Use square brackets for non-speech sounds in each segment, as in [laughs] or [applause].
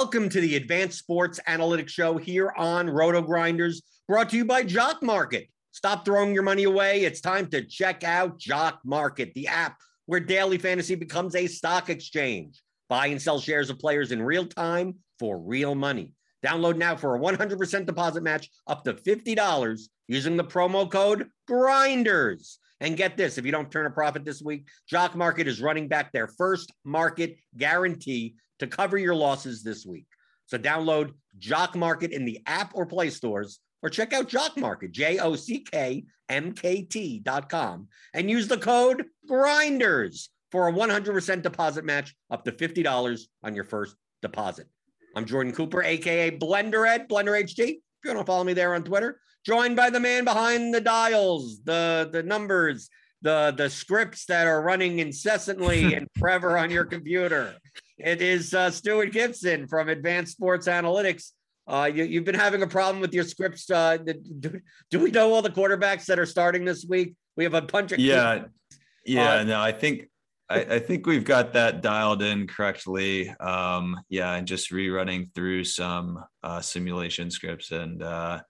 Welcome to the Advanced Sports Analytics Show here on Roto Grinders, brought to you by Jock Market. Stop throwing your money away. It's time to check out Jock Market, the app where daily fantasy becomes a stock exchange. Buy and sell shares of players in real time for real money. Download now for a 100% deposit match up to $50 using the promo code GRINDERS. And get this if you don't turn a profit this week, Jock Market is running back their first market guarantee to cover your losses this week. So download Jock Market in the app or Play stores or check out Jock Market, J O C K M K T dot com, and use the code GRINDERS for a 100% deposit match up to $50 on your first deposit. I'm Jordan Cooper, AKA Blender Ed, Blender HD. If you want to follow me there on Twitter, joined by the man behind the dials, the, the numbers, the, the scripts that are running incessantly [laughs] and forever on your computer. It is uh, Stewart Gibson from Advanced Sports Analytics. Uh, you, have been having a problem with your scripts. Uh, do, do, we know all the quarterbacks that are starting this week? We have a bunch of yeah, yeah. Uh, no, I think I, I, think we've got that dialed in correctly. Um, yeah, and just rerunning through some uh, simulation scripts, and uh,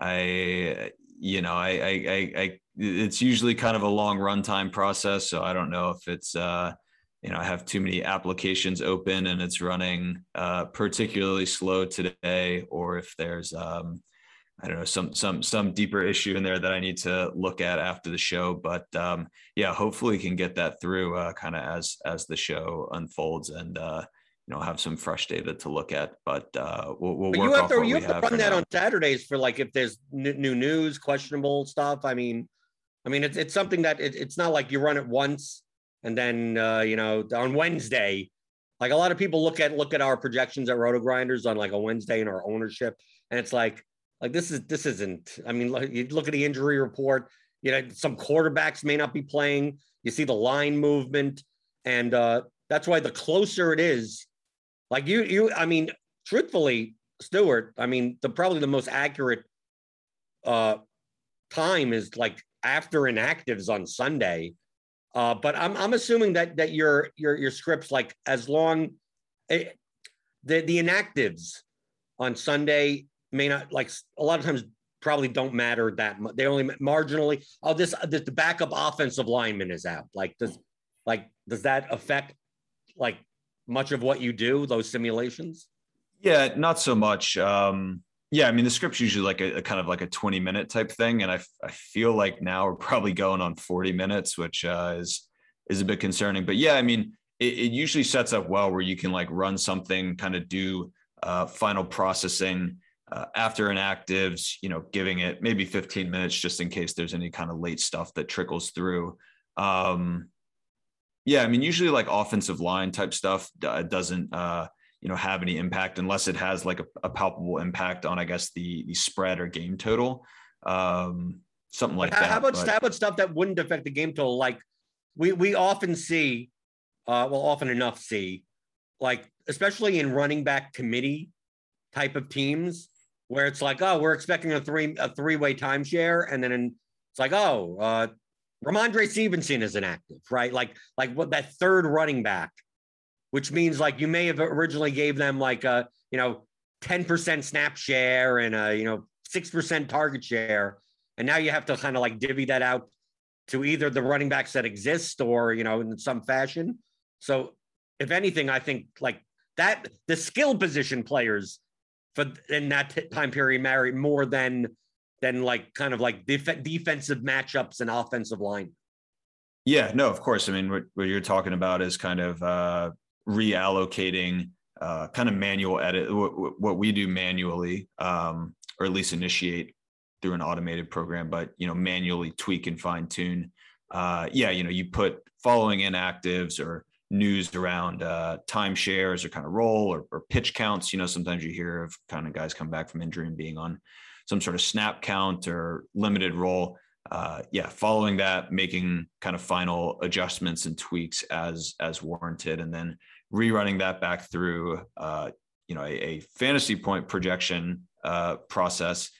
I, you know, I, I, I, I, it's usually kind of a long runtime process, so I don't know if it's uh, you know, I have too many applications open and it's running uh, particularly slow today, or if there's, um, I don't know, some some some deeper issue in there that I need to look at after the show. But um, yeah, hopefully can get that through uh, kind of as as the show unfolds and uh, you know have some fresh data to look at. But uh, we'll, we'll work you have to you have, have to run that now. on Saturdays for like if there's new news, questionable stuff. I mean, I mean it's it's something that it, it's not like you run it once and then uh, you know on Wednesday, like a lot of people look at look at our projections at Roto Grinders on like a Wednesday in our ownership, and it's like like this is this isn't. I mean, you look at the injury report. You know, some quarterbacks may not be playing. You see the line movement, and uh, that's why the closer it is, like you you. I mean, truthfully, Stewart. I mean, the probably the most accurate uh, time is like after inactives on Sunday uh, but I'm I'm assuming that that your your your scripts like as long it, eh, the the inactives on Sunday may not like a lot of times probably don't matter that much. They only marginally. Oh, this, this the backup offensive lineman is out. Like does like does that affect like much of what you do? Those simulations? Yeah, not so much. Um, yeah, I mean the script's usually like a, a, kind of like a 20 minute type thing, and I, I feel like now we're probably going on 40 minutes, which uh, is is a bit concerning. But yeah, I mean it, it usually sets up well where you can like run something, kind of do uh, final processing uh, after inactives, you know, giving it maybe 15 minutes just in case there's any kind of late stuff that trickles through. Um, yeah, I mean usually like offensive line type stuff doesn't uh, you know have any impact unless it has like a, a palpable impact on I guess the the spread or game total. Um, something like how, that. How about, but, how about stuff that wouldn't affect the game total? Like we we often see, uh, well, often enough see, like especially in running back committee type of teams, where it's like, oh, we're expecting a three a three way timeshare, and then in, it's like, oh, uh, Rhamondre Stevenson is inactive, right? Like like what that third running back, which means like you may have originally gave them like a you know ten percent snap share and a you know six percent target share, and now you have to kind of like divvy that out to either the running backs that exist or you know in some fashion. So if anything, I think like that the skill position players for in that time period marry more than than like kind of like def- defensive matchups and offensive line. Yeah, no, of course. I mean, what, what you're talking about is kind of uh, reallocating, uh, kind of manual edit what, what we do manually, um, or at least initiate through an automated program, but you know, manually tweak and fine tune. Uh, yeah, you know, you put following inactives or news around uh, timeshares or kind of role or, or, pitch counts. You know, sometimes you hear of kind of guys come back from injury and being on some sort of snap count or limited role. Uh, yeah, following that, making kind of final adjustments and tweaks as as warranted, and then rerunning that back through, uh, you know, a, a, fantasy point projection uh, process,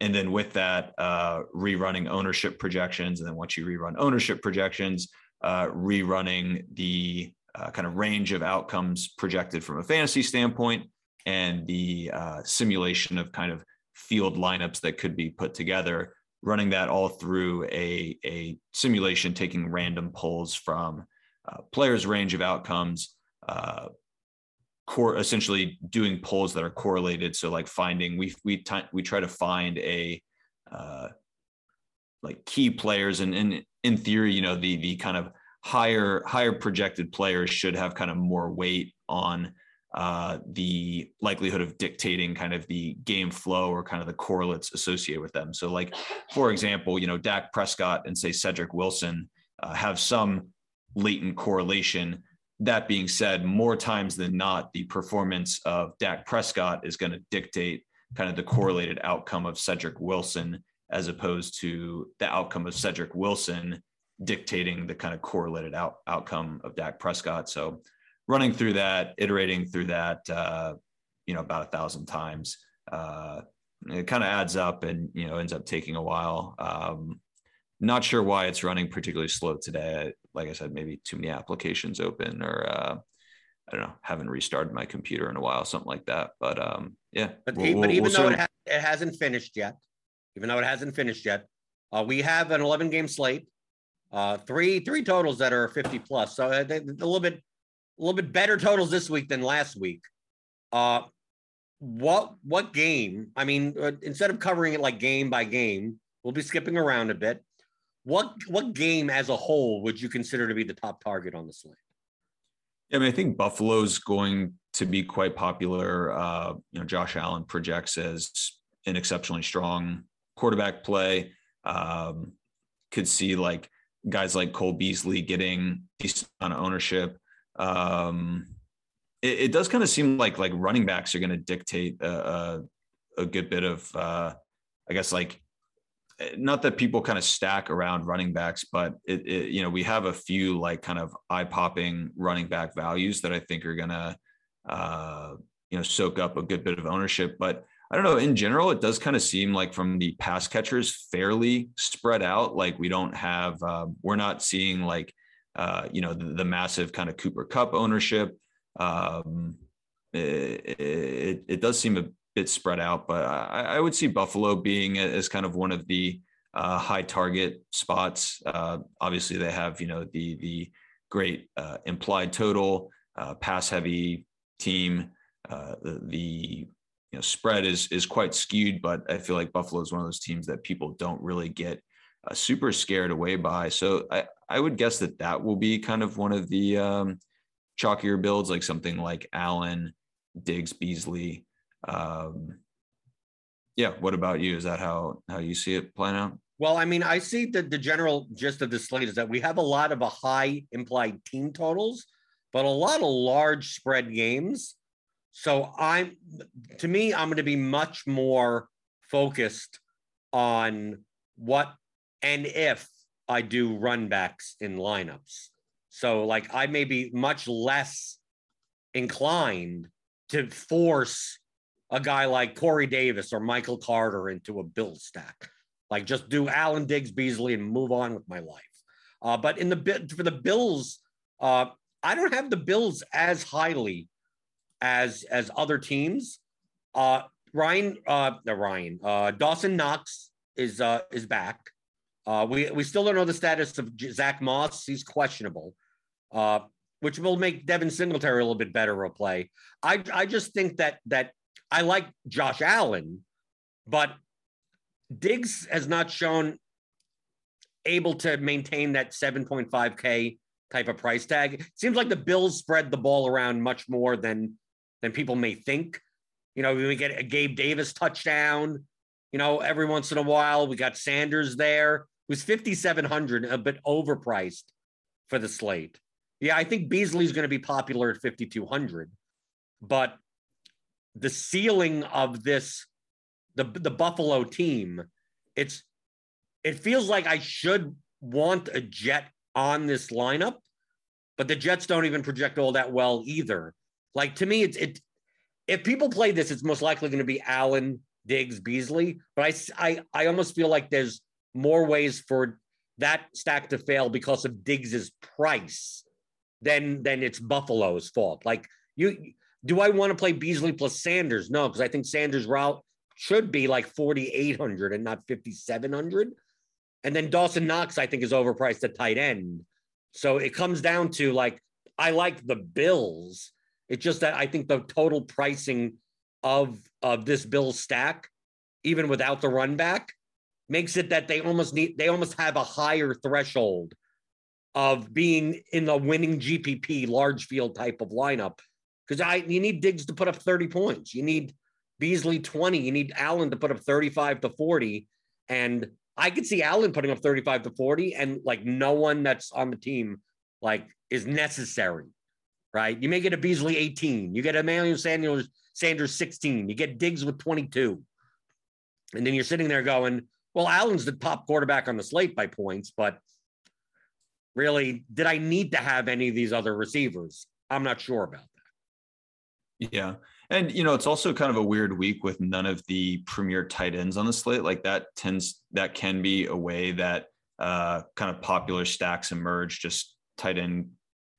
and then with that, uh, rerunning ownership projections, and then once you rerun ownership projections, uh, rerunning the uh, kind of range of outcomes projected from a fantasy standpoint and the uh, simulation of kind of field lineups that could be put together, running that all through a, a simulation, taking random pulls from uh, players' range of outcomes, uh, core essentially doing polls that are correlated. So like finding we we t- we try to find a uh, like key players and in in theory you know the the kind of higher higher projected players should have kind of more weight on uh, the likelihood of dictating kind of the game flow or kind of the correlates associated with them. So, like for example, you know Dak Prescott and say Cedric Wilson uh, have some latent correlation. That being said, more times than not, the performance of Dak Prescott is going to dictate kind of the correlated outcome of Cedric Wilson as opposed to the outcome of Cedric Wilson dictating the kind of correlated out, outcome of Dak Prescott. So running through that, iterating through that, uh, you know, about a thousand times, uh, it kind of adds up and, you know, ends up taking a while. Um, not sure why it's running particularly slow today. Like I said, maybe too many applications open or, uh, I don't know, haven't restarted my computer in a while, something like that. But um, yeah. But, we'll, but even we'll though it, ha- it hasn't finished yet, even though it hasn't finished yet. Uh, we have an 11 game slate, uh, three three totals that are 50 plus. So uh, a little bit a little bit better totals this week than last week. Uh, what what game? I mean, uh, instead of covering it like game by game, we'll be skipping around a bit. What what game as a whole would you consider to be the top target on the slate? I mean, I think Buffalo's going to be quite popular. Uh, you know, Josh Allen projects as an exceptionally strong quarterback play. Um, could see like guys like Cole Beasley getting decent amount of ownership. Um, it, it, does kind of seem like like running backs are going to dictate a, a, a, good bit of, uh, I guess, like not that people kind of stack around running backs, but it, it you know we have a few like kind of eye popping running back values that I think are going to uh, you know soak up a good bit of ownership, but I don't know. In general, it does kind of seem like from the pass catchers fairly spread out. Like we don't have, uh, we're not seeing like, uh, you know, the, the, massive kind of Cooper Kupp ownership. Um, it, it, it, does seem a bit spread out, but I, I, would see Buffalo being as kind of one of the uh, high target spots. Uh, obviously, they have you know the the great uh, implied total, uh, pass heavy team. the, the you know spread is is quite skewed, but I feel like Buffalo is one of those teams that people don't really get uh, super scared away by. So I I would guess that that will be kind of one of the um, chalkier builds, like something like Allen, Diggs, Beasley. Um, yeah, what about you? Is that how how you see it playing out? Well, I mean, I see that the general gist of the slate is that we have a lot of a high implied team totals, but a lot of large spread games. So I'm to me, I'm going to be much more focused on what and if I do run backs in lineups. So like I may be much less inclined to force a guy like Corey Davis or Michael Carter into a bill stack. Like just do Allen Diggs Beasley and move on with my life. Uh, but in the for the Bills, uh, I don't have the Bills as highly as as other teams. Uh, Ryan, uh, Ryan, uh, Dawson Knox is uh, is back. Uh, we we still don't know the status of Zack Moss. He's questionable, uh, which will make Devin Singletary a little bit better of a play. I I just think that that I like Josh Allen, but Diggs has not shown able to maintain that 7.5k type of price tag. It seems like the Bills spread the ball around much more than than people may think. You know, we get a Gabe Davis touchdown. You know, every once in a while we got Sanders there. Was 5700, a uh, bit overpriced for the slate. Yeah, I think Beasley's going to be popular at 5200, but the ceiling of this the the Buffalo team, it's it feels like I should want a jet on this lineup, but the Jets don't even project all that well either. Like to me, it's it. If people play this, it's most likely going to be Allen, Diggs, Beasley. But I, I, I almost feel like there's more ways for that stack to fail because of Diggs's price than than it's Buffalo's fault. Like you, do I want to play Beasley plus Sanders? No, because I think Sanders' route should be like 4,800 and not 5,700. And then Dawson Knox, I think, is overpriced at tight end. So it comes down to like, I like the Bills. It's just that I think the total pricing of of this bill stack, even without the run back, makes it that they almost need they almost have a higher threshold of being in the winning GPP large field type of lineup. Because I you need Diggs to put up 30 points. You need Beasley 20. You need Allen to put up 35 to 40. And I could see Allen putting up 35 to 40 and like no one that's on the team like is necessary, right? You may get a Beasley 18, you get Emmanuel Sanders, Sanders 16, you get Diggs with 22. And then you're sitting there going, well, Allen's the top quarterback on the slate by points, but really, did I need to have any of these other receivers? I'm not sure about that. Yeah. And you know, it's also kind of a weird week with none of the premier tight ends on the slate. Like that tends that can be a way that uh, kind of popular stacks emerge. Just tight end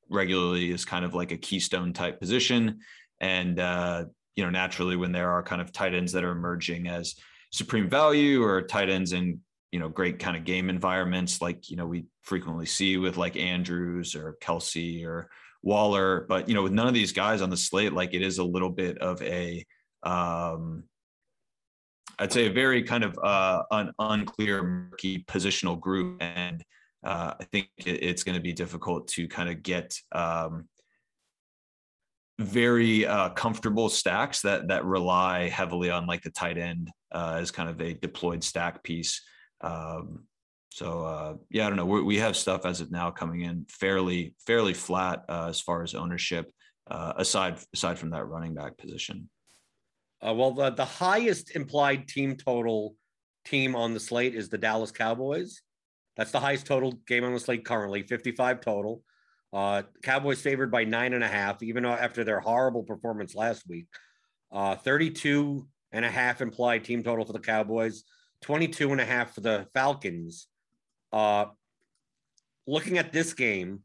regularly is kind of like a keystone type position, and uh, you know, naturally when there are kind of tight ends that are emerging as supreme value or tight ends in you know great kind of game environments, like you know we frequently see with like Andrews or Kelsey or Waller, but you know, with none of these guys on the slate, like it is a little bit of a, um, I'd say a very kind of uh, un- unclear, murky positional group, and uh, I think it, it's going to be difficult to kind of get um, very uh, comfortable stacks that that rely heavily on like the tight end uh, as kind of a deployed stack piece. Um, so uh, yeah, I don't know. we we have stuff as of now coming in fairly fairly flat uh, as far as ownership, uh, aside aside from that running back position. Uh, well, the, the highest implied team total team on the slate is the Dallas Cowboys. That's the highest total game on the slate currently, 55 total. Uh, Cowboys favored by nine and a half, even after their horrible performance last week. Uh, 32 and a half implied team total for the Cowboys, 22 and a half for the Falcons. Uh, looking at this game,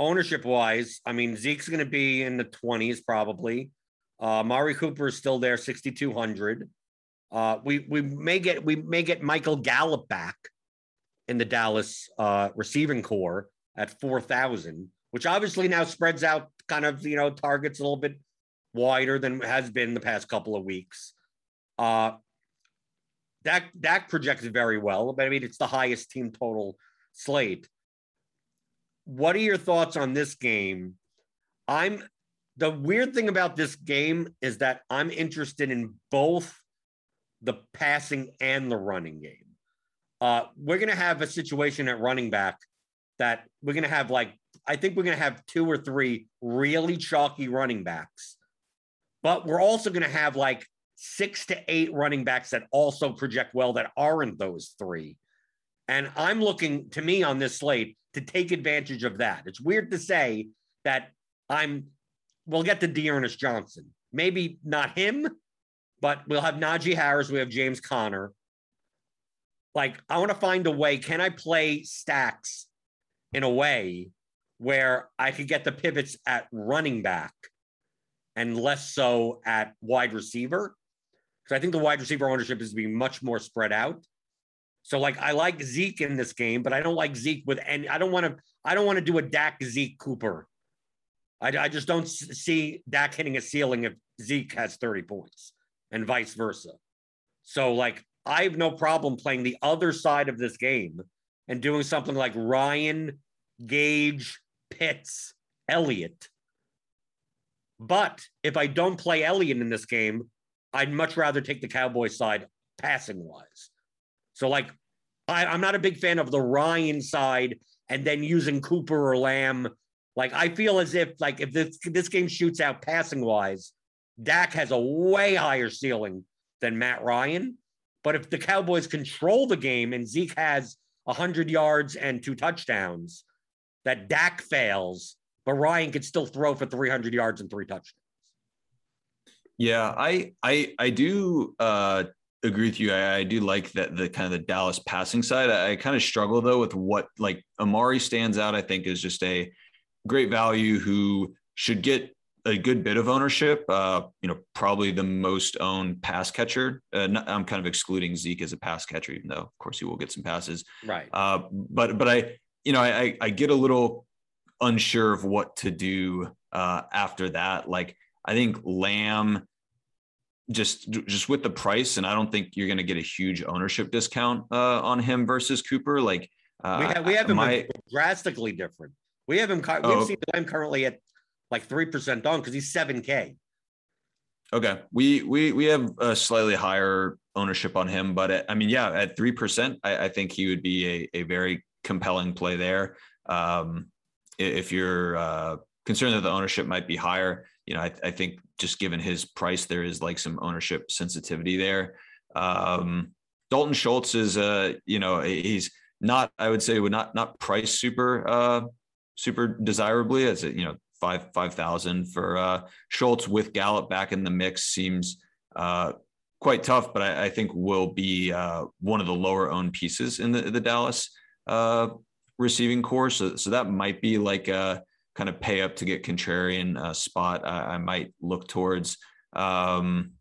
ownership wise, I mean, Zeke's going to be in the 20s probably. Uh, Mari Cooper is still there, 6,200. Uh, we we may get we may get Michael Gallup back in the Dallas uh, receiving corps at 4,000, which obviously now spreads out kind of you know targets a little bit wider than has been the past couple of weeks. Uh, Dak Dak projects very well, but I mean it's the highest team total slate. What are your thoughts on this game? I'm the weird thing about this game is that I'm interested in both the passing and the running game. Uh, we're going to have a situation at running back that we're going to have like I think we're going to have two or three really chalky running backs, but we're also going to have like six to eight running backs that also project well that aren't those three. And I'm looking to me on this slate to take advantage of that. It's weird to say that I'm, we'll get to D'Ernest Johnson. Maybe not him, but we'll have Najee Harris. We have James Conner. Like, I want to find a way. Can I play stacks in a way where I could get the pivots at running back and less so at wide receiver? Because I think the wide receiver ownership is being much more spread out. So like I like Zeke in this game, but I don't like Zeke with any. I don't want to. I don't want to do a Dak Zeke Cooper. I, I just don't see Dak hitting a ceiling if Zeke has 30 points and vice versa. So like I have no problem playing the other side of this game and doing something like Ryan, Gage, Pitts, Elliott. But if I don't play Elliott in this game, I'd much rather take the Cowboys side passing wise. So, like, I, I'm not a big fan of the Ryan side and then using Cooper or Lamb. Like, I feel as if, like, if this this game shoots out passing wise, Dak has a way higher ceiling than Matt Ryan. But if the Cowboys control the game and Zeke has 100 yards and two touchdowns, that Dak fails, but Ryan could still throw for 300 yards and three touchdowns. Yeah, I I I do uh, agree with you. I, I, do like that the kind of the Dallas passing side. I, I kind of struggle though with what like Amari stands out. I think is just a great value who should get a good bit of ownership. Uh, you know, probably the most owned pass catcher. Uh, not, I'm kind of excluding Zeke as a pass catcher, even though of course he will get some passes. Right. Uh, but but I you know I I get a little unsure of what to do uh, after that. Like I think Lamb just just with the price, and I don't think you're going to get a huge ownership discount uh, on him versus Cooper. Like uh, we have, we have him drastically different. We have him. We've oh, seen Lamb currently at like three percent on because he's seven k. Okay, we we we have a slightly higher ownership on him, but at, I mean, yeah, at three percent, I, I, think he would be a, a very compelling play there. Um, if you're uh, concerned that the ownership might be higher, you know, I, I, think just given his price, there is like some ownership sensitivity there. Um, Dalton Schultz is, uh, you know, he's not, I would say, would not not price super uh, super desirably as you know, five five thousand for uh, Schultz with Gallup back in the mix seems uh, quite tough, but I, I think will be uh, one of the lower owned pieces in the the Dallas uh, receiving corps. So so that might be like a kind of pay up to get contrarian uh, spot I, I, might look towards. Um,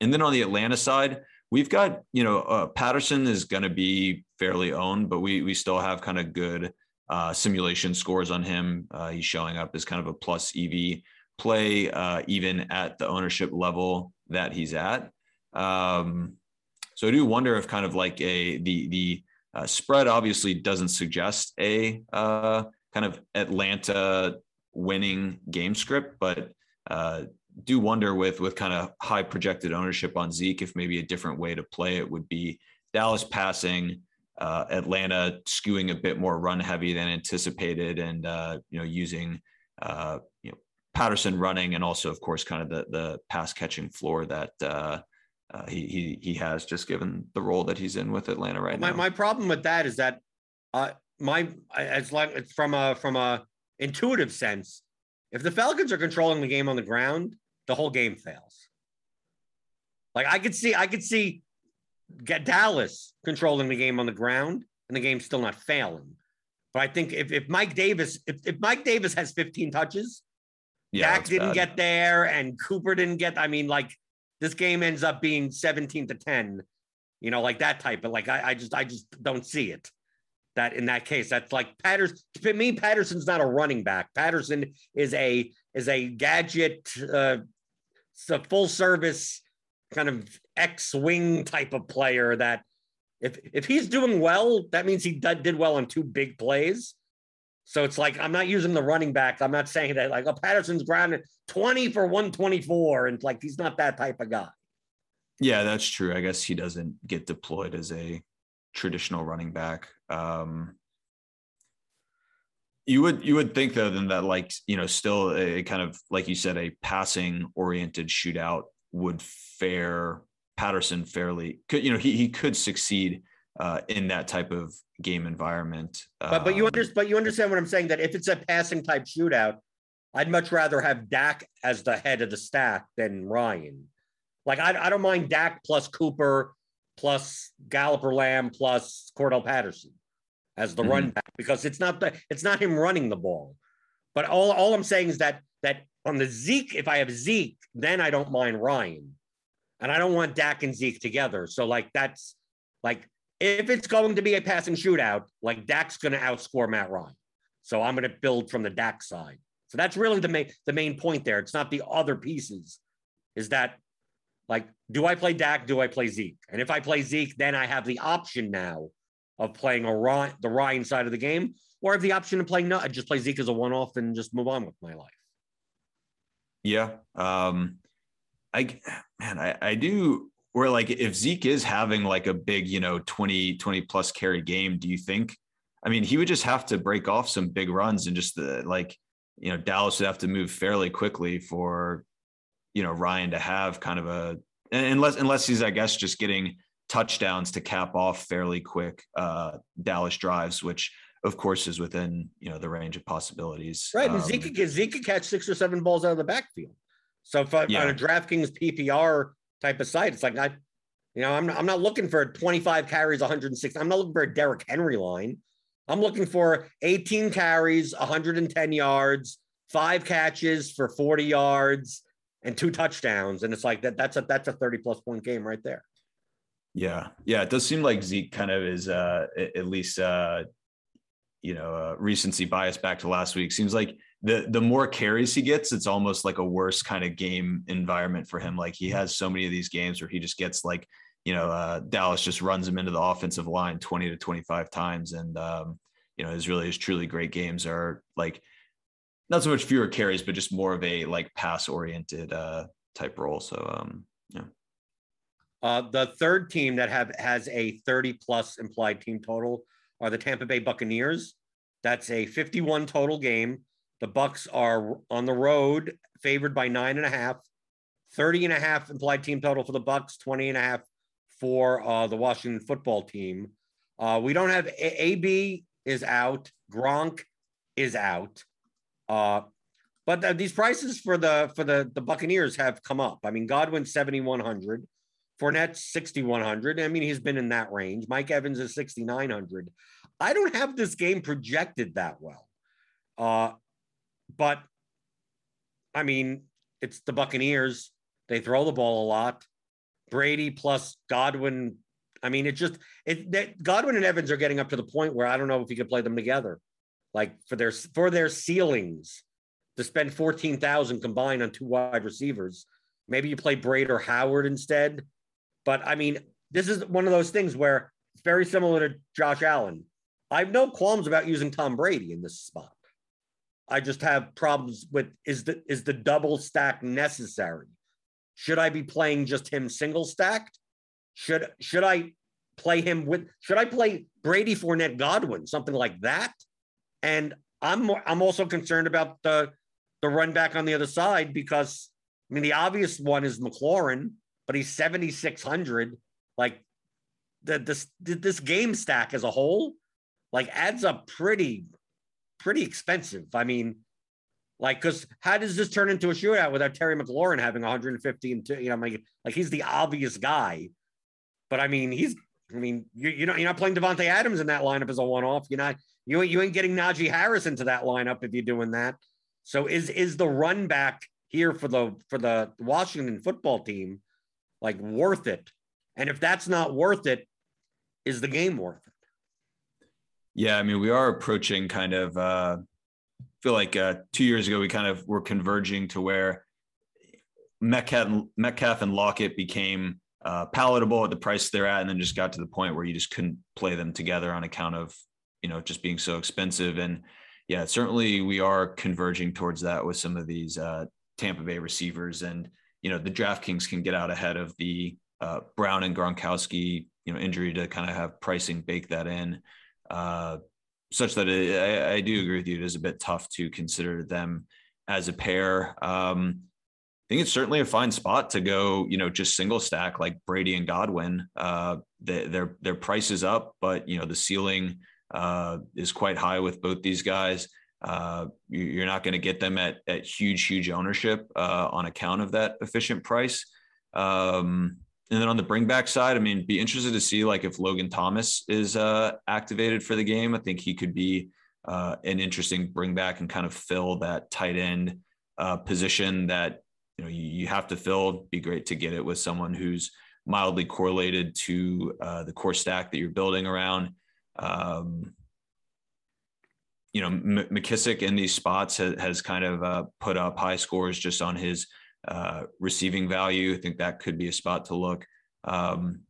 and then on the Atlanta side, we've got you know uh, Patterson is going to be fairly owned, but we we still have kind of good uh, simulation scores on him. Uh, he's showing up as kind of a plus EV play, uh, even at the ownership level that he's at. Um, so I do wonder if kind of like a the the uh, spread obviously doesn't suggest a uh, kind of Atlanta winning game script, but uh, do wonder with with kind of high projected ownership on Zeke if maybe a different way to play it would be Dallas passing, uh, Atlanta skewing a bit more run heavy than anticipated, and uh, you know using uh, you know Patterson running, and also of course kind of the the pass catching floor that. Uh, he, he he has just given the role that he's in with Atlanta right my, now. My problem with that is that uh, my it's like it's from a from a intuitive sense. If the Falcons are controlling the game on the ground, the whole game fails. Like I could see, I could see get Dallas controlling the game on the ground and the game's still not failing. But I think if, if Mike Davis, if, if Mike Davis has 15 touches, yeah, Dak didn't bad. get there and Cooper didn't get, I mean, like this game ends up being 17 to 10, you know, like that type. But like I, I just I just don't see it. That in that case, that's like Patterson. To me, Patterson's not a running back. Patterson is a is a gadget, uh, a full service kind of X wing type of player that if if he's doing well, that means he did well on two big plays. So it's like I'm not using the running back. I'm not saying that like oh Patterson's grounded 20 for 124 and like he's not that type of guy. Yeah, that's true. I guess he doesn't get deployed as a traditional running back. Um, You would you would think though then that like you know still a kind of like you said a passing oriented shootout would fare Patterson fairly could you know he he could succeed uh, in that type of game environment. But but you understand but you understand what I'm saying that if it's a passing type shootout, I'd much rather have Dak as the head of the stack than Ryan. Like I, I don't mind Dak plus Cooper plus Gallup or Lamb plus Cordarrelle Patterson as the mm-hmm. run back because it's not the it's not him running the ball. But all, all I'm saying is that that on the Zeke, if I have Zeke, then I don't mind Ryan. And I don't want Dak and Zeke together. So like that's like if it's going to be a passing shootout, like Dak's gonna outscore Matt Ryan. So I'm gonna build from the Dak side. So that's really the main the main point there. It's not the other pieces, is that like, do I play Dak? Do I play Zeke? And if I play Zeke, then I have the option now of playing a Ryan, the Ryan side of the game, or I have the option of playing not just play Zeke as a one off and just move on with my life. Yeah. Um, I man, I, I do where like if Zeke is having like a big, you know, 20, 20 plus carry game, do you think? I mean, he would just have to break off some big runs and just the like, you know, Dallas would have to move fairly quickly for, you know, Ryan to have kind of a unless unless he's, I guess, just getting touchdowns to cap off fairly quick uh, Dallas drives, which of course is within you know the range of possibilities. Right, and um, Zeke could Zeke could catch six or seven balls out of the backfield. So if I, yeah. on a DraftKings PPR type of site, it's like I, you know, I'm not, I'm not looking for 25 carries, 106. I'm not looking for a Derrick Henry line. I'm looking for 18 carries, 110 yards, five catches for 40 yards, and two touchdowns. And it's like that. That's a that's a 30 plus point game right there. Yeah, yeah, it does seem like Zeke kind of is uh, at least uh, you know uh, recency bias back to last week. Seems like the the more carries he gets, it's almost like a worse kind of game environment for him. Like he has so many of these games where he just gets like you know uh, Dallas just runs him into the offensive line twenty to twenty five times, and um, you know his really his truly great games are like not so much fewer carries, but just more of a like pass oriented uh, type role. So um, yeah. Uh, the third team that have has a 30 plus implied team total are the Tampa Bay Buccaneers. That's a 51 total game. The Bucks are on the road, favored by nine and a half. 30 and a half implied team total for the Bucks, 20 and a half for uh, the Washington football team. Uh, we don't have a- AB is out, Gronk is out. Uh, but these prices for the for the the Buccaneers have come up. I mean, Godwin 7100, Fournette 6100. I mean, he's been in that range. Mike Evans is 6900. I don't have this game projected that well. Uh, but I mean, it's the Buccaneers. They throw the ball a lot. Brady plus Godwin. I mean, it just it Godwin and Evans are getting up to the point where I don't know if you could play them together like for their for their ceilings to spend 14,000 combined on two wide receivers. Maybe you play Brate or Howard instead. But I mean, this is one of those things where it's very similar to Josh Allen. I have no qualms about using Tom Brady in this spot. I just have problems with is the is the double stack necessary? Should I be playing just him single stacked? Should should I play him with should I play Brady Fournette Godwin, something like that? And I'm I'm also concerned about the the run back on the other side because I mean the obvious one is McLaurin, but he's 7600. Like the this this game stack as a whole, like adds up pretty pretty expensive. I mean, like because how does this turn into a shootout without Terry McLaurin having 150 and two? You know, like like he's the obvious guy, but I mean he's I mean you you know you're not playing Davante Adams in that lineup as a one off. You're not you you ain't getting Najee Harris into that lineup if you're doing that. So is is the run back here for the for the Washington football team like worth it? And if that's not worth it, is the game worth it? Yeah, I mean, we are approaching kind of uh I feel like uh 2 years ago we kind of were converging to where Metcalf, Metcalf and Lockett became uh, palatable at the price they're at, and then just got to the point where you just couldn't play them together on account of you know just being so expensive. And yeah certainly we are converging towards that with some of these uh, tampa bay receivers. And you know the draftkings can get out ahead of the uh, brown and gronkowski you know injury to kind of have pricing bake that in uh, such that it, I, I, do agree with you. It is a bit tough to consider them as a pair. Um, I think it's certainly a fine spot to go, you know, just single stack like Brady and Godwin. Uh, the, their their price is up, but you know the ceiling uh, is quite high with both these guys. Uh, you're not going to get them at at huge huge ownership uh, on account of that efficient price. Um, and then on the bring back side, I mean, be interested to see like if Logan Thomas is uh, activated for the game. I think he could be uh, an interesting bring back and kind of fill that tight end uh, position that you know you, you, have to fill. be great to get it with someone who's mildly correlated to uh, the core stack that you're building around. Um, you know, M- McKissic in these spots has, has kind of uh, put up high scores just on his uh, receiving value. I think that could be a spot to look. Um,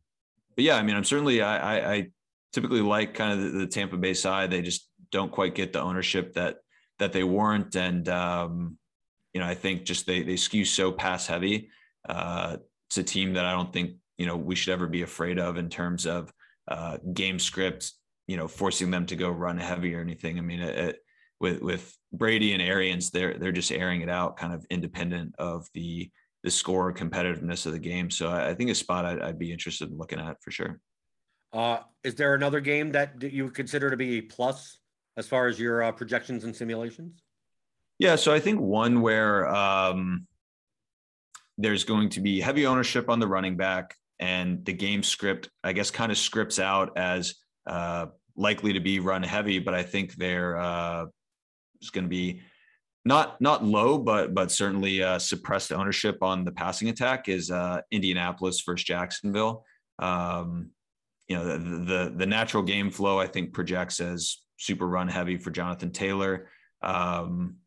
but yeah, I mean, I'm certainly I, I, I typically like kind of the, the, Tampa Bay side. They just don't quite get the ownership that that they warrant, and um, you know, I think just they they skew so pass heavy. Uh, it's a team that I don't think you know we should ever be afraid of in terms of uh, game scripts. You know, forcing them to go run heavy or anything. I mean, it, it, with with Brady and Arians, they're they're just airing it out, kind of independent of the the score competitiveness of the game. So I, I think a spot I'd, I'd, be interested in looking at for sure. Uh, is there another game that you would consider to be a plus as far as your uh, projections and simulations? Yeah, so I think one where um, there's going to be heavy ownership on the running back, and the game script, I guess, kind of scripts out as uh, likely to be run heavy, but I think they're uh, is going to be not not low, but but certainly uh, suppressed ownership on the passing attack is uh, Indianapolis versus Jacksonville. Um, you know the, the, the natural game flow I think projects as super run heavy for Jonathan Taylor. Um,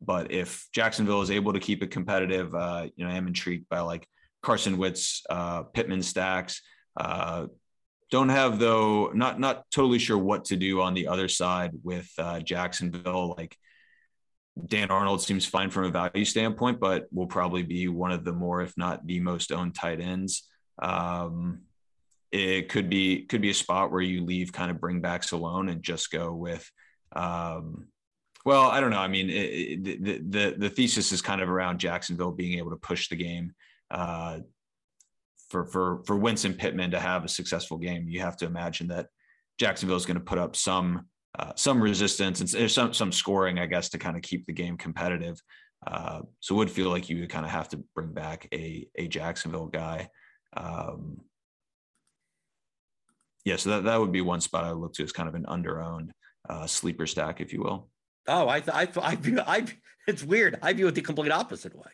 but if Jacksonville is able to keep it competitive, uh, you know I am intrigued by like Carson Wentz, uh, Pittman stacks. Don't have though not not totally sure what to do on the other side with uh, Jacksonville. Like Dan Arnold seems fine from a value standpoint, but will probably be one of the more, if not the most owned tight ends. Um, it could be could be a spot where you leave kind of bringbacks alone and just go with. Um, well, I don't know. I mean, it, it, the, the the thesis is kind of around Jacksonville being able to push the game. Uh, for for for Winston Pittman to have a successful game, you have to imagine that Jacksonville is going to put up some uh, some resistance and some some scoring, I guess, to kind of keep the game competitive. Uh, so it would feel like you would kind of have to bring back a a Jacksonville guy. Um, yeah, so that, that would be one spot I would look to as kind of an underowned uh, sleeper stack, if you will. Oh, I I I I it's weird. I view it the complete opposite way.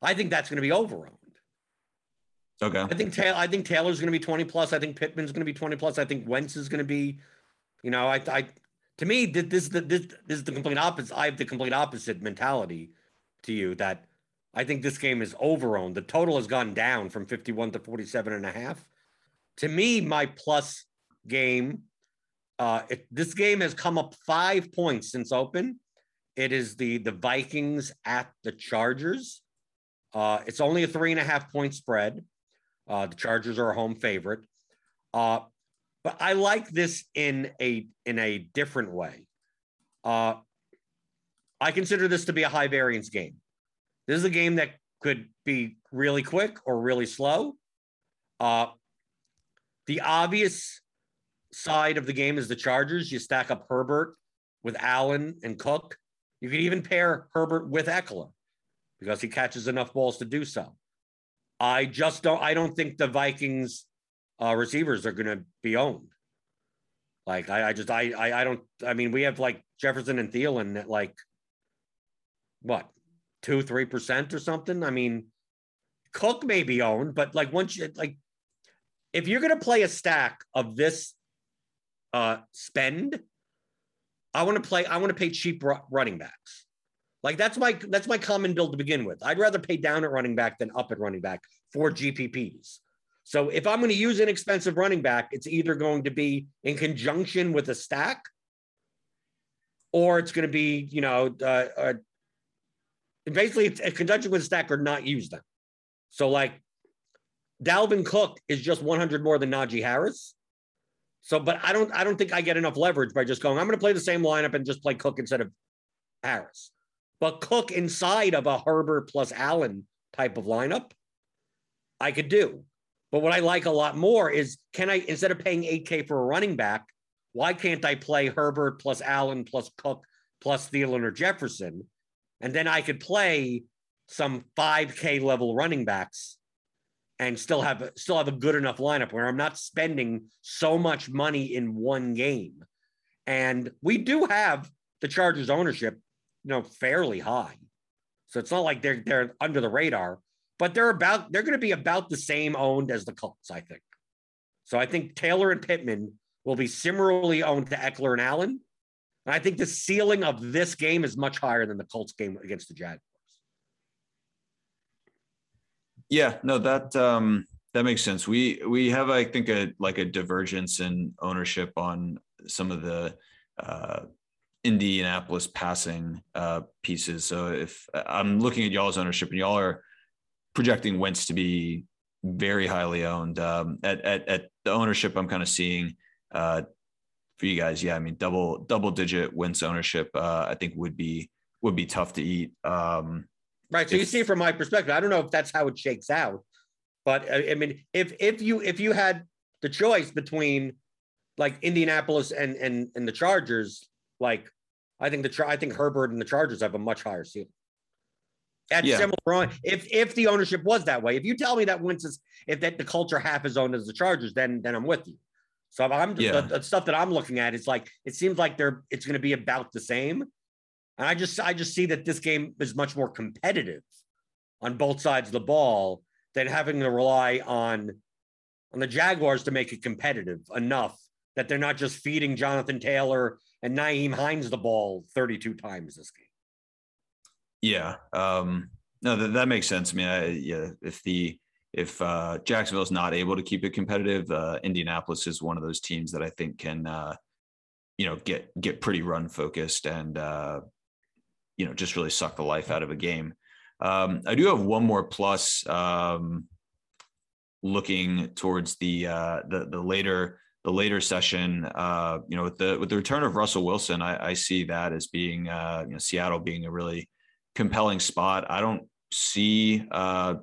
I think that's going to be overowned. Okay. I think Taylor. I think Taylor's going to be twenty plus. I think Pittman's going to be twenty plus. I think Wentz is going to be, you know, I, I, to me, this, this, this, is the complete opposite. I have the complete opposite mentality to you that I think this game is overowned. The total has gone down from 51 to 47 and a half. To me, my plus game, uh, it, this game has come up five points since open. It is the the Vikings at the Chargers. Uh, it's only a three and a half point spread. Uh, the Chargers are a home favorite. Uh, but I like this in a in a different way. Uh, I consider this to be a high variance game. This is a game that could be really quick or really slow. Uh, the obvious side of the game is the Chargers. You stack up Herbert with Allen and Cook. You could even pair Herbert with Ekeler because he catches enough balls to do so. I just don't. I don't think the Vikings uh, receivers are going to be owned. Like I, I just I, I I don't. I mean, we have like Jefferson and Thielen at like what two three percent or something. I mean, Cook may be owned, but like once you like, if you're going to play a stack of this uh spend, I want to play. I want to pay cheap running backs. Like that's my that's my common build to begin with. I'd rather pay down at running back than up at running back for GPPs. So if I'm going to use an expensive running back, it's either going to be in conjunction with a stack, or it's going to be you know uh, uh, basically it's a conjunction with a stack or not use them. So like Dalvin Cook is just 100 more than Najee Harris. So, but I don't I don't think I get enough leverage by just going, I'm going to play the same lineup and just play Cook instead of Harris. But Cook inside of a Herbert plus Allen type of lineup, I could do. But what I like a lot more is can I, instead of paying 8K for a running back, why can't I play Herbert plus Allen plus Cook plus Thielen or Jefferson? And then I could play some 5K level running backs and still have still have a good enough lineup where I'm not spending so much money in one game. And we do have the Chargers ownership, you know, fairly high. So it's not like they're they're under the radar, but they're about they're going to be about the same owned as the Colts, I think. So I think Taylor and Pittman will be similarly owned to Ekeler and Allen. And I think the ceiling of this game is much higher than the Colts game against the Jaguars. Yeah, no, that um that makes sense. We we have I think a like a divergence in ownership on some of the uh Indianapolis passing uh pieces. So if I'm looking at y'all's ownership and y'all are projecting Wentz to be very highly owned. Um at at at the ownership I'm kind of seeing uh for you guys, yeah, I mean double double digit Wentz ownership uh I think would be would be tough to eat. Um Right. So if, you see from my perspective, I don't know if that's how it shakes out, but I, I mean, if if you if you had the choice between like Indianapolis and and and the Chargers, like I think the I think Herbert and the Chargers have a much higher ceiling. At yeah. similar, if if the ownership was that way, if you tell me that Wentz is if that the culture half is owned as the Chargers, then then I'm with you. So I'm yeah. the, the stuff that I'm looking at is like it seems like they're it's going to be about the same. And I just I just see that this game is much more competitive on both sides of the ball than having to rely on on the Jaguars to make it competitive enough that they're not just feeding Jonathan Taylor and Nyheim Hines the ball 32 times this game. Yeah. Um, no, that, that makes sense. I mean, I, yeah, if the if uh, Jacksonville is not able to keep it competitive, uh, Indianapolis is one of those teams that I think can, uh, you know, get get pretty run focused and uh, you know just really suck the life out of a game. Um, I do have one more plus um, looking towards the uh, the the later the later session. Uh, you know, with the with the return of Russell Wilson, I, I see that as being uh, you know Seattle being a really compelling spot. I don't see uh,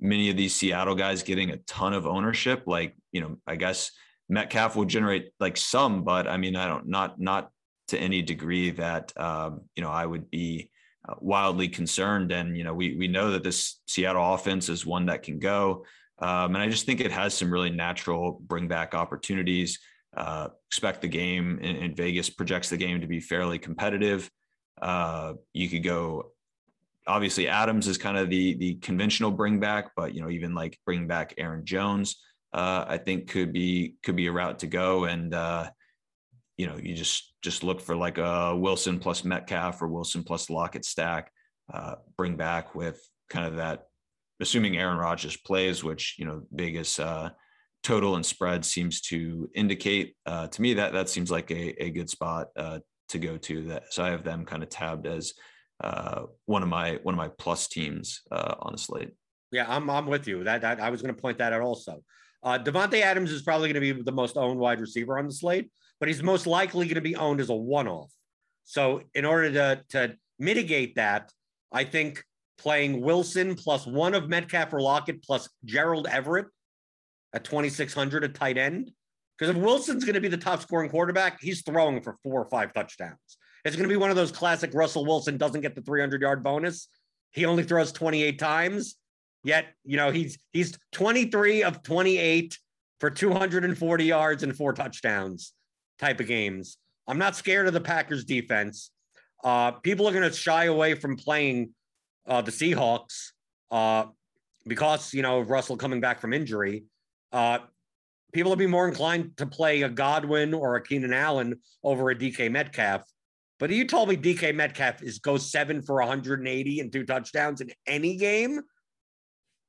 many of these Seattle guys getting a ton of ownership. Like you know, I guess Metcalf will generate like some, but I mean, I don't not not to any degree that um, you know I would be uh, wildly concerned. And you know, we we know that this Seattle offense is one that can go, um, and I just think it has some really natural bring back opportunities. Uh, expect the game in, in, Vegas projects the game to be fairly competitive. Uh, you could go. Obviously, Adams is kind of the the conventional bring back, but you know, even like bring back Aaron Jones, uh, I think could be could be a route to go. And uh, you know, you just just look for like a Wilson plus Metcalf or Wilson plus Lockett stack. Uh, bring back with kind of that, assuming Aaron Rodgers plays, which you know Vegas uh, total and spread seems to indicate. Uh, to me, that that seems like a, a good spot uh, to go to. That so I have them kind of tabbed as uh, one of my one of my plus teams uh, on the slate. Yeah, I'm I'm with you. That, that I was going to point that out also. Uh, Davante Adams is probably going to be the most owned wide receiver on the slate but he's most likely going to be owned as a one-off. So in order to, to mitigate that, I think playing Wilson plus one of Metcalf or Lockett plus Gerald Everett at 2,600 at tight end. Because if Wilson's going to be the top scoring quarterback, he's throwing for four or five touchdowns. It's going to be one of those classic Russell Wilson doesn't get the 300 yard bonus. He only throws 28 times. Yet, you know, he's he's 23 of 28 for 240 yards and four touchdowns type of games. I'm not scared of the Packers defense. Uh, people are going to shy away from playing uh, the Seahawks uh, because, you know, Russell coming back from injury. Uh, people will be more inclined to play a Godwin or a Keenan Allen over a DK Metcalf. But you told me DK Metcalf is goes seven for 180 and two touchdowns in any game.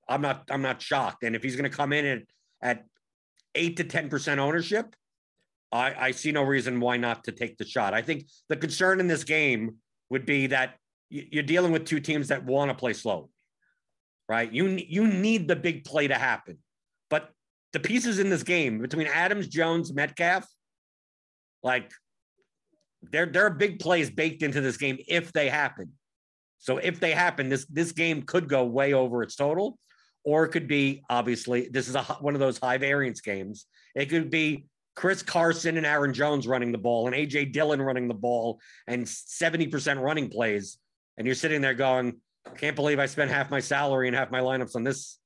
I'm not I'm not shocked. And if he's going to come in at, at eight to 10% ownership, I, I see no reason why not to take the shot. I think the concern in this game would be that you're dealing with two teams that want to play slow, right? You you need the big play to happen, but the pieces in this game between Adams, Jones, Metcalf, like there, there are big plays baked into this game if they happen. So if they happen, this this game could go way over its total, or it could be obviously this is a one of those high variance games. It could be Chris Carson and Aaron Jones running the ball and AJ Dillon running the ball and 70% running plays. And you're sitting there going, can't believe I spent half my salary and half my lineups on this,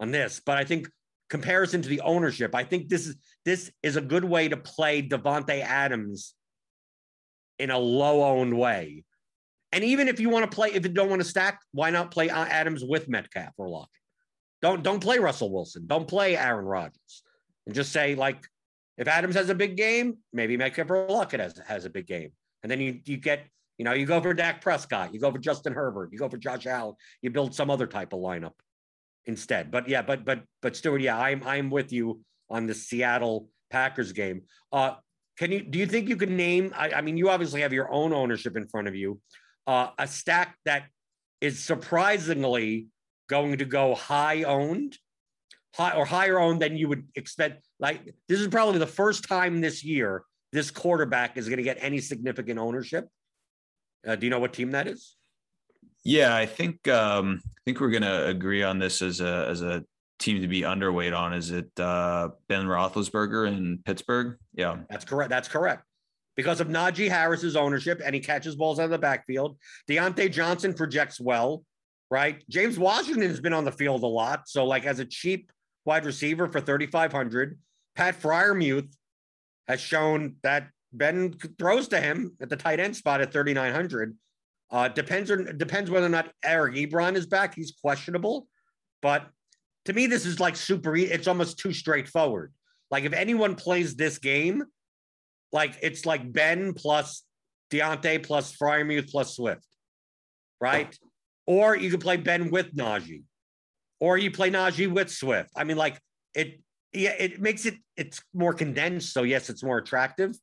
on this. But I think comparison to the ownership, I think this is this is a good way to play Davante Adams in a low owned way. And even if you want to play, if you don't want to stack, why not play uh, Adams with Metcalf or Lockett? Don't don't play Russell Wilson. Don't play Aaron Rodgers. And just say like, if Adams has a big game, maybe Metcalf or Lockett has has a big game, and then you you get you know you go for Dak Prescott, you go for Justin Herbert, you go for Josh Allen, you build some other type of lineup instead. But yeah, but but but Stewart, yeah, I'm I'm with you on the Seattle Packers game. Uh, can you do you think you can name? I, I mean, you obviously have your own ownership in front of you. Uh, a stack that is surprisingly going to go high owned, high or higher owned than you would expect. Like this is probably the first time this year this quarterback is going to get any significant ownership. Uh, do you know what team that is? Yeah, I think um, I think we're going to agree on this as a as a team to be underweight on? Is it uh, Ben Roethlisberger in Pittsburgh? Yeah, that's correct. That's correct. Because of Najee Harris's ownership and he catches balls out of the backfield. Diontae Johnson projects well, right? James Washington has been on the field a lot. So, like, as a cheap wide receiver for 3,500, Pat Freiermuth has shown that Ben throws to him at the tight end spot at 3,900. Uh, depends on depends whether or not Eric Ebron is back. He's questionable, but to me, this is like super. It's almost too straightforward. Like if anyone plays this game, like it's like Ben plus Diontae plus Freiermuth plus Swift, right? Or you could play Ben with Najee, or you play Najee with Swift. I mean, like it. Yeah, it makes it it's more condensed. So yes, it's more attractive.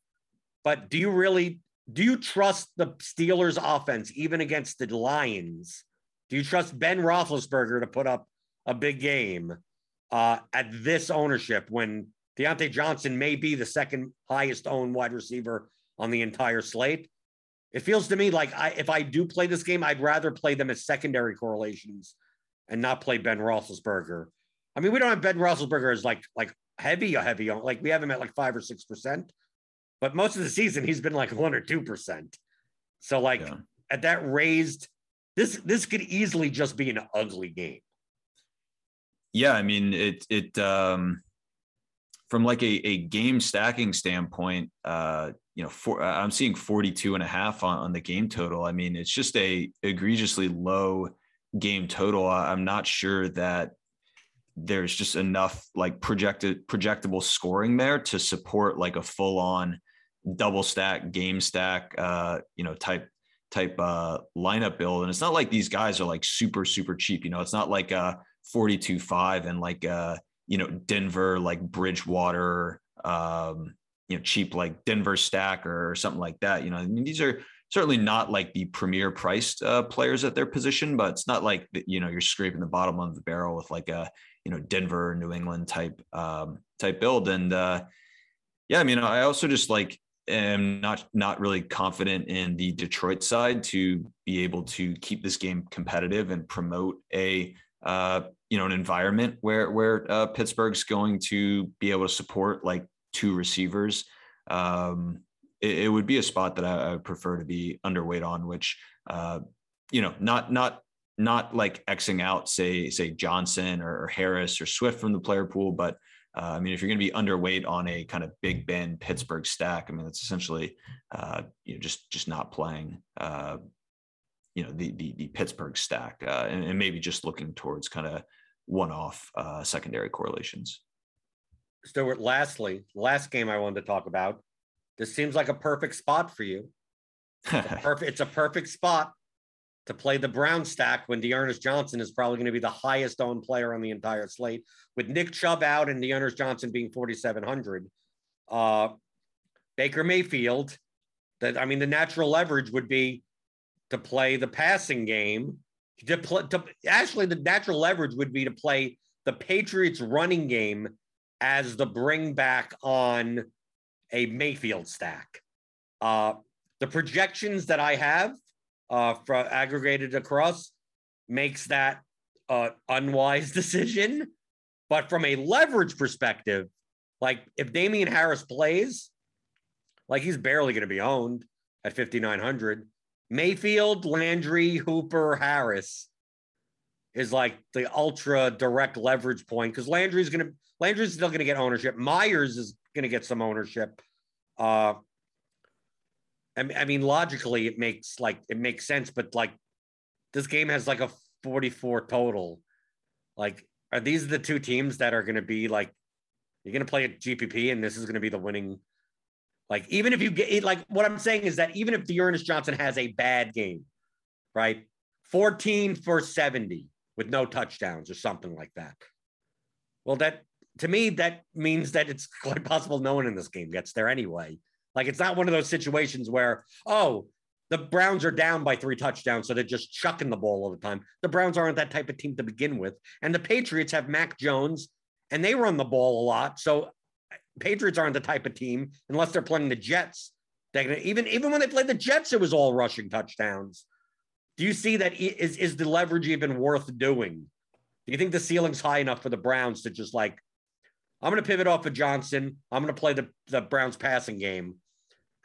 But do you really do you trust the Steelers offense even against the Lions? Do you trust Ben Roethlisberger to put up a big game uh, at this ownership when Diontae Johnson may be the second highest owned wide receiver on the entire slate. It feels to me like I, if I do play this game, I'd rather play them as secondary correlations and not play Ben Roethlisberger. I mean, we don't have Ben Roethlisberger as like like heavy, heavy like we have him at like five or six percent, but most of the season he's been like one or two percent. So like yeah. at that raised, this this could easily just be an ugly game. Yeah, I mean it it um from like a, a game stacking standpoint, uh, you know, for, I'm seeing 42 and a half on, on the game total. I mean, it's just a egregiously low game total. I'm not sure that there's just enough like projected projectable scoring there to support like a full on double stack game stack, uh, you know, type type uh lineup build. And it's not like these guys are like super, super cheap. You know, it's not like uh 42 5 and like uh you know Denver like Bridgewater um you know cheap like Denver stack or, something like that you know I mean these are certainly not like the premier priced uh, players at their position but it's not like you know you're scraping the bottom of the barrel with like a you know Denver New England type um type build and uh yeah I mean I also just like am not not really confident in the Detroit side to be able to keep this game competitive and promote a uh, you know an environment where where uh, Pittsburgh's going to be able to support like two receivers. Um, it, it, would be a spot that I, I, would prefer to be underweight on, which uh, you know not not not like xing out say say Johnson or, Harris or Swift from the player pool, but uh, I mean, if you're going to be underweight on a kind of Big Ben Pittsburgh stack, I mean, that's essentially uh, you know just just not playing uh, you know the the, the Pittsburgh stack, uh, and, and, maybe just looking towards kind of one-off uh, secondary correlations. Stewart, lastly, last game I wanted to talk about. This seems like a perfect spot for you. It's a [laughs] perfect, it's a perfect spot to play the Brown stack when D'Ernest Johnson is probably going to be the highest owned player on the entire slate, with Nick Chubb out and D'Ernest Johnson being 4,700. Uh, Baker Mayfield, that I mean, the natural leverage would be to play the passing game. To, play, to actually, the natural leverage would be to play the Patriots running game as the bring back on a Mayfield stack. Uh, the projections that I have uh, for aggregated across makes that uh, unwise [laughs] decision. But from a leverage perspective, like if Damien Harris plays, like he's barely going to be owned at 5,900. Mayfield, Landry, Hooper, Harris is like the ultra direct leverage point because Landry's going to Landry's still going to get ownership. Myers is going to get some ownership. Uh, I mean, logically, it makes like it makes sense, but like this game has like a 44 total. Like, are these the two teams that are going to be like you're going to play a GPP and this is going to be the winning? Like, even if you get like what I'm saying is that even if D'Ernest Johnson has a bad game, right? 14 for 70 with no touchdowns or something like that. Well, that to me, that means that it's [laughs] quite possible no one in this game gets there anyway. Like it's not one of those situations where, oh, the Browns are down by three touchdowns, so they're just chucking the ball all the time. The Browns aren't that type of team to begin with. And the Patriots have Mac Jones and they run the ball a lot. So Patriots aren't the type of team unless they're playing the Jets. They're gonna, even even when they played the Jets, it was all rushing touchdowns. Do you see that is is the leverage even worth doing? Do you think the ceiling's high enough for the Browns to just like I'm going to pivot off of Johnson. I'm going to play the, the Browns passing game.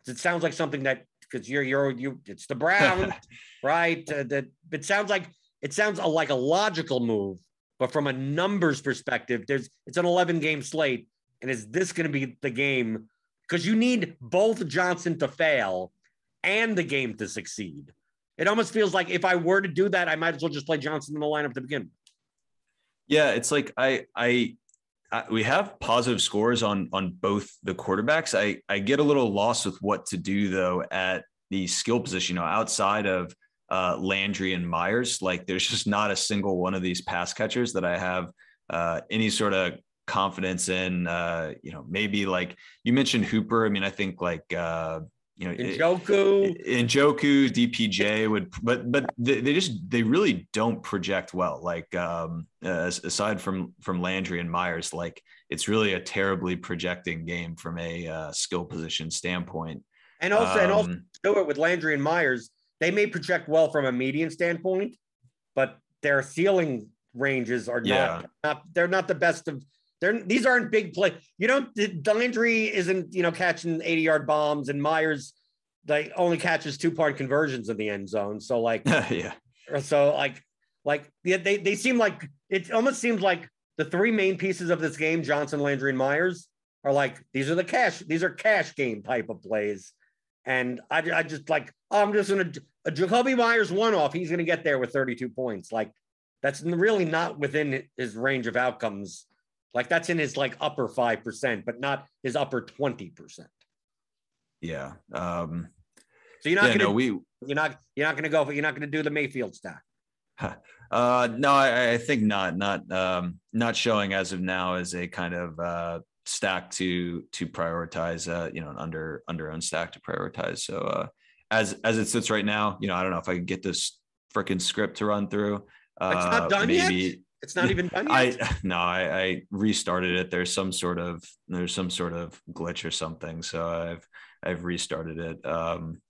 It sounds like something that because you're you're you it's the Browns, [laughs] right? Uh, that it sounds like it sounds like a logical move, but from a numbers perspective, there's it's an 11 game slate, and is this going to be the game? Because you need both Johnson to fail and the game to succeed. It almost feels like if I were to do that, I might as well just play Johnson in the lineup to begin. Yeah, it's like I I we have positive scores on on both the quarterbacks. I I get a little lost with what to do though at the skill position. You know, outside of uh, Landry and Myers, like there's just not a single one of these pass catchers that I have uh, any sort of confidence in. Uh, you know, maybe like you mentioned Hooper. I mean, I think like uh, you know, Njoku, Njoku, DPJ would, but but they, they, just they really don't project well. Like um, aside from from Landry and Myers, like it's really a terribly projecting game from a uh, skill position standpoint. And also, um, and also um, do it with Landry and Myers. They may project well from a median standpoint, but their ceiling ranges are yeah. not, not they're not the best of they're these aren't big play. You don't Landry isn't you know catching 80 yard bombs and Myers like only catches two point conversions in the end zone. So like [laughs] yeah. So like like yeah, they they seem like it almost seems like the three main pieces of this game, Johnson, Landry, and Myers, are like these are the cash, these are cash game type of plays. And I, I just like, oh, I'm just gonna a Jakobi Myers one off, he's gonna get there with 32 points. Like that's really not within his range of outcomes like that's in his like upper 5%, but not his upper 20%. Yeah. Um, so you're not yeah, gonna no, we you're not you're not gonna go for you're not gonna do the Mayfield stack. [laughs] Uh, no, I, I, think not. Not um, not showing as of now as a kind of uh, stack to to prioritize. Uh, you know, an under under owned stack to prioritize. So uh, as as it sits right now, you know, I don't know if I can get this freaking script to run through. Uh, it's not done maybe, yet. It's not even done yet. I [laughs] no, I, I, restarted it. There's some sort of there's some sort of glitch or something. So I've I've restarted it. Um,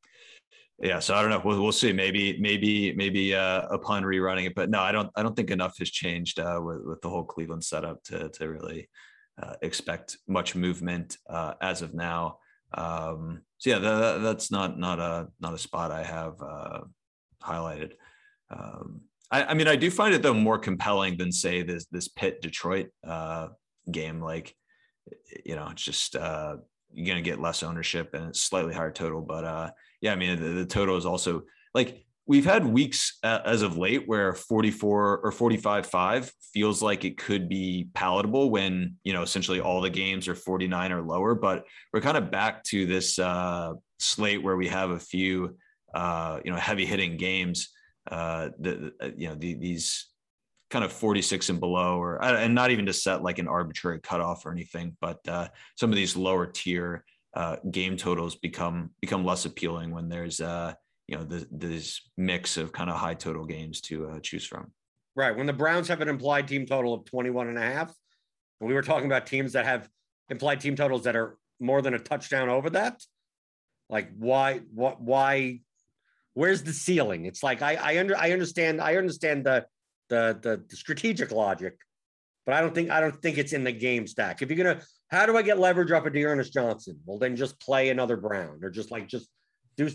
yeah, so I don't know. We'll, we'll see. Maybe maybe maybe uh, upon rerunning it, but no, I don't I don't think enough has changed uh, with with the whole Cleveland setup to to really uh, expect much movement uh, as of now. Um, so yeah, that, that's not not a not a spot I have uh, highlighted. Um, I, I, mean, I do find it though more compelling than say this this Pitt Detroit uh, game. Like, you know, it's just uh, you're gonna get less ownership and it's slightly higher total. But uh, yeah, I mean, the, the total is also like we've had weeks uh, as of late where 44 or 45 5 feels like it could be palatable when you know essentially all the games are 49 or lower but we're kind of back to this uh, slate where we have a few uh, you know heavy hitting games uh, the, uh, you know the, these kind of 46 and below or and not even to set like an arbitrary cutoff or anything but uh, some of these lower tier uh, game totals become become less appealing when there's uh you know the, this mix of kind of high total games to uh, choose from right when the browns have an implied team total of 21 and a half And we were talking about teams that have implied team totals that are more than a touchdown over that. Like why what why where's the ceiling? It's like I I under I understand I understand the the the, the strategic logic, but I don't think I don't think it's in the game stack. If you're gonna how do I get leverage off of D'Ernest Johnson? Well, then just play another Brown or just like just do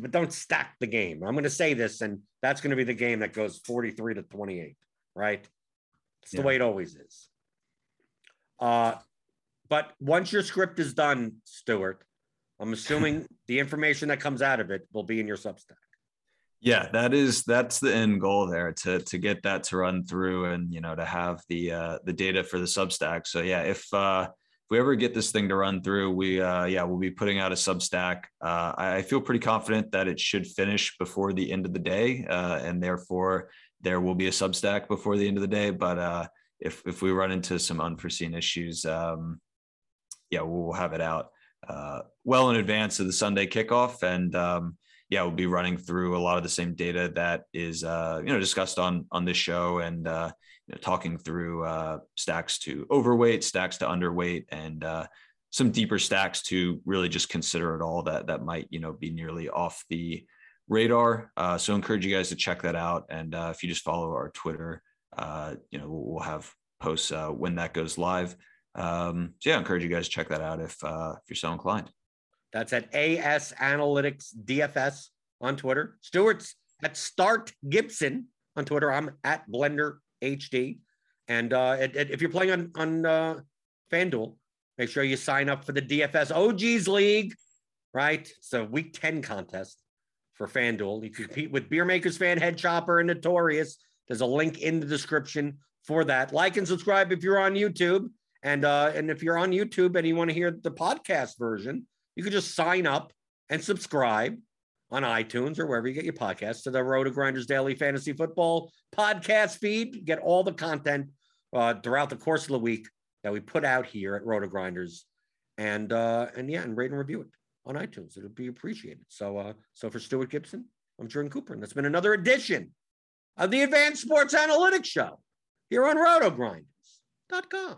but don't stack the game. I'm gonna say this, and that's gonna be the game that goes 43 to 28, right? It's the yeah. way it always is. Uh but once your script is done, Stewart, I'm assuming [laughs] the information that comes out of it will be in your Substack. Yeah, that is that's the end goal there to to get that to run through and you know to have the uh, the data for the Substack. So yeah, if uh, if we ever get this thing to run through, we uh, yeah we'll be putting out a Substack. Uh, I feel pretty confident that it should finish before the end of the day, uh, and therefore there will be a Substack before the end of the day. But uh, if if we run into some unforeseen issues, um, yeah, we'll have it out uh, well in advance of the Sunday kickoff, and um, yeah, we'll be running through a lot of the same data that is uh, you know discussed on on this show, and uh, you know, talking through uh, stacks to overweight, stacks to underweight, and uh, some deeper stacks to really just consider it all that that might you know be nearly off the radar. Uh, so encourage you guys to check that out, and if you just follow our Twitter, you know we'll have posts when that goes live. Um, so yeah, I encourage you guys to check that out if uh, if you're so inclined. That's at AS Analytics DFS on Twitter. Stewart's at Start Gibson on Twitter. I'm at Blender HD. And uh, if you're playing on on uh, FanDuel, make sure you sign up for the DFS OGs League. Right, it's a Week 10 contest for FanDuel. You compete with Beer Makers Fan, Head Chopper, and Notorious. There's a link in the description for that. Like and subscribe if you're on YouTube. And uh, and if you're on YouTube and you want to hear the podcast version, you can just sign up and subscribe on iTunes or wherever you get your podcasts to the RotoGrinders Daily Fantasy Football podcast feed. Get all the content uh, throughout the course of the week that we put out here at RotoGrinders, and uh, and yeah, and rate and review it on iTunes. It'll be appreciated. So uh, so for Stewart Gibson, I'm Jordan Cooper, and that's been another edition of the Advanced Sports Analytics Show here on RotoGrinders.com.